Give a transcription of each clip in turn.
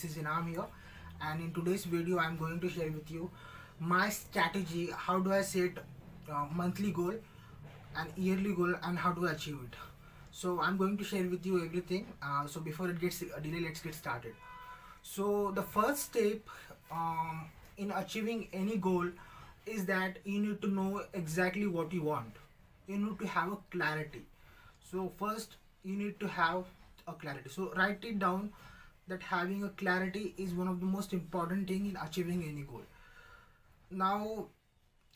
this is Inam here and in today's video I'm going to share with you my strategy how do I set uh, monthly goal and yearly goal and how to achieve it. So I'm going to share with you everything. Uh, so before it gets uh, delay let's get started. So the first step um, in achieving any goal is that you need to know exactly what you want. You need to have a clarity. So first you need to have a clarity. So write it down that having a clarity is one of the most important thing in achieving any goal. Now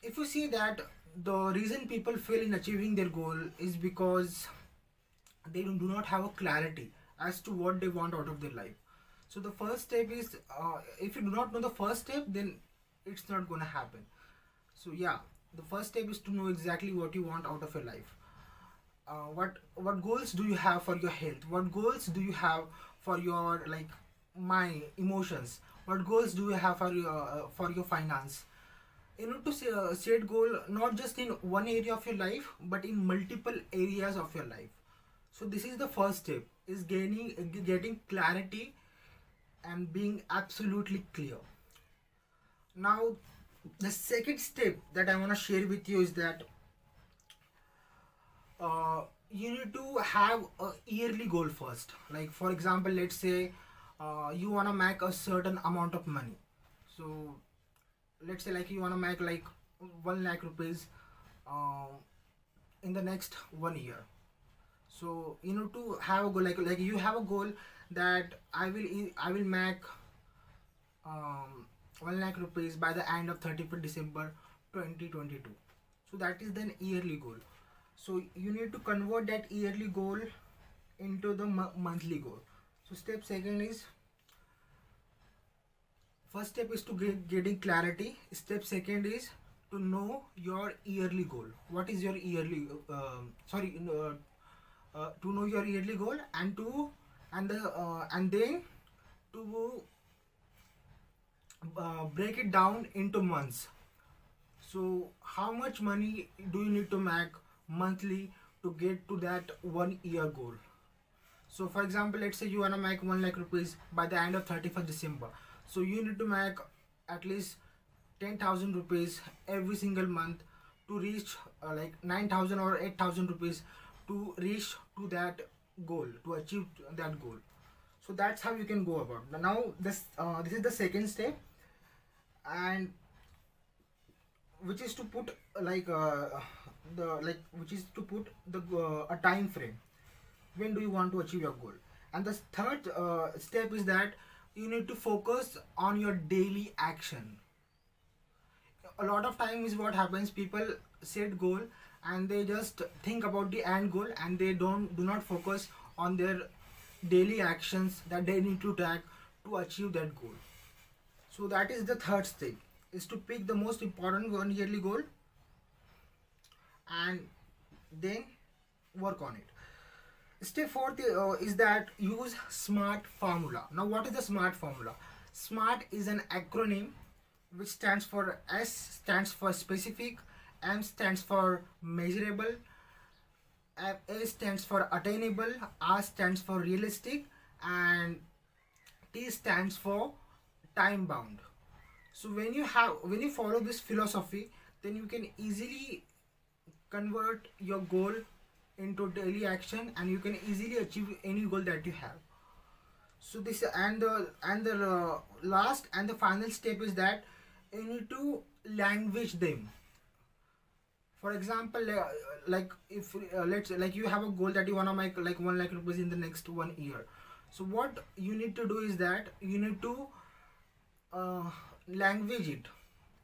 if you see that the reason people fail in achieving their goal is because they do not have a clarity as to what they want out of their life. So the first step is uh, if you do not know the first step then it's not gonna happen. So yeah the first step is to know exactly what you want out of your life. Uh, what what goals do you have for your health? What goals do you have for your like my emotions? What goals do you have for your uh, for your finance? You know to uh, set goal not just in one area of your life but in multiple areas of your life. So this is the first step is gaining getting clarity and being absolutely clear. Now the second step that i want to share with you is that uh, you need to have a yearly goal first. Like for example let's say uh, you want to make a certain amount of money. So let's say like you want to make like 1 lakh rupees uh, in the next one year. So you know to have a goal like like you have a goal that i will i will make um, 1 lakh rupees by the end of 31st december 2022 so that is then yearly goal so you need to convert that yearly goal into the monthly goal. So step second is first step is to get getting clarity. Step second is to know your yearly goal. What is your yearly uh, sorry uh, uh, to know your yearly goal and to and the uh, and then to uh, break it down into months. So how much money do you need to make monthly to get to that one year goal. So for example let's say you want to make 1 lakh rupees by the end of 31st december. So you need to make at least 10000 rupees every single month to reach uh, like 9000 or 8000 rupees to reach to that goal to achieve that goal. So that's how you can go about. Now this uh, this is the second step. And which is to put like uh, the like which is to put the uh, a time frame. When do you want to achieve your goal? And the third uh, step is that you need to focus on your daily action. A lot of times what happens. People set goal and they just think about the end goal and they don't do not focus on their daily actions that they need to take to achieve that goal. So that is the third step is to pick the most important one yearly goal and then work on it. Step fourth uh, is that use smart formula. Now what is the smart formula? Smart is an acronym which stands for s stands for specific m stands for measurable a stands for attainable r stands for realistic and t stands for time bound. So when you have when you follow this philosophy then you can easily convert your goal into daily action and you can easily achieve any goal that you have. So this and the and the uh, last and the final step is that you need to language them. For example uh, like if uh, let's like you have a goal that you want to make like one lakh rupees in the next one year. So what you need to do is that you need to uh, language it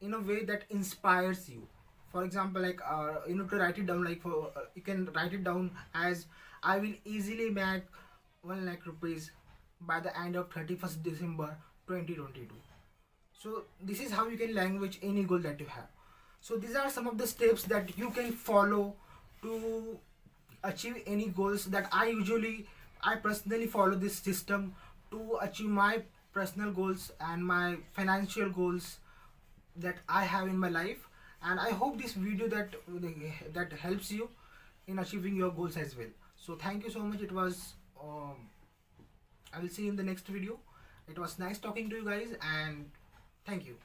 in a way that inspires you for example like uh, you know to write it down like for uh, you can write it down as i will easily make 1 lakh rupees by the end of 31st december 2022 so this is how you can language any goal that you have. So these are some of the steps that you can follow to achieve any goals that i usually i personally follow this system to achieve my personal goals and my financial goals that i have in my life and i hope this video that that helps you in achieving your goals as well. So thank you so much. It was um, i will see you in the next video. It was nice talking to you guys and thank you